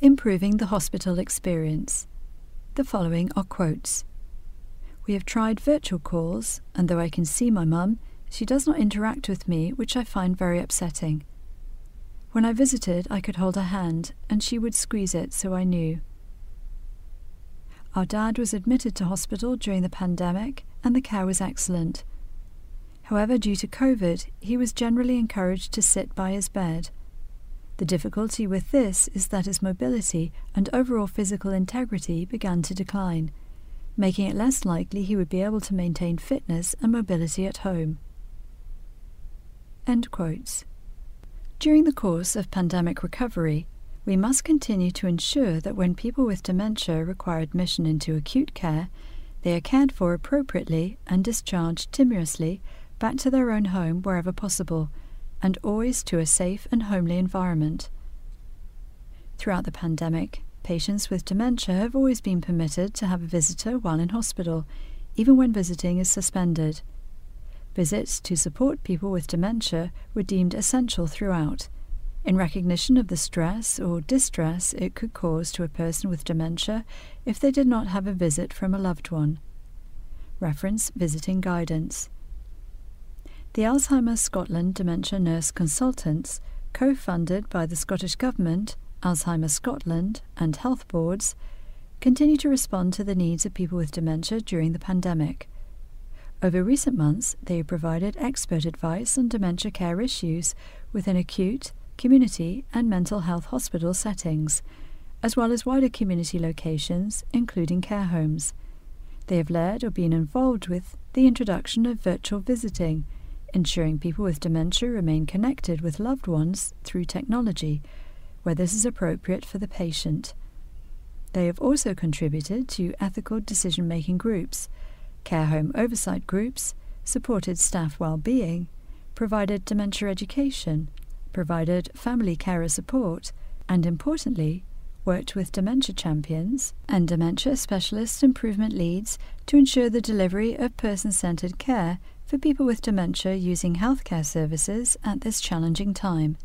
Improving the hospital experience. The following are quotes. We have tried virtual calls, and though I can see my mum, she does not interact with me, which I find very upsetting. When I visited, I could hold her hand, and she would squeeze it so I knew. Our dad was admitted to hospital during the pandemic, and the care was excellent. However, due to COVID, he was generally encouraged to sit by his bed. The difficulty with this is that his mobility and overall physical integrity began to decline, making it less likely he would be able to maintain fitness and mobility at home. End quotes. During the course of pandemic recovery, we must continue to ensure that when people with dementia require admission into acute care, they are cared for appropriately and discharged timorously back to their own home wherever possible and always to a safe and homely environment. Throughout the pandemic, patients with dementia have always been permitted to have a visitor while in hospital, even when visiting is suspended. Visits to support people with dementia were deemed essential throughout, in recognition of the stress or distress it could cause to a person with dementia if they did not have a visit from a loved one. Reference Visiting Guidance. The Alzheimer's Scotland Dementia Nurse Consultants, co funded by the Scottish Government, Alzheimer's Scotland, and health boards, continue to respond to the needs of people with dementia during the pandemic. Over recent months, they have provided expert advice on dementia care issues within acute, community, and mental health hospital settings, as well as wider community locations, including care homes. They have led or been involved with the introduction of virtual visiting ensuring people with dementia remain connected with loved ones through technology, where this is appropriate for the patient. They have also contributed to ethical decision making groups, care home oversight groups, supported staff well-being, provided dementia education, provided family carer support, and importantly, worked with dementia champions and dementia specialist improvement leads to ensure the delivery of person centered care for people with dementia using healthcare services at this challenging time.